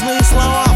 Нежные слова.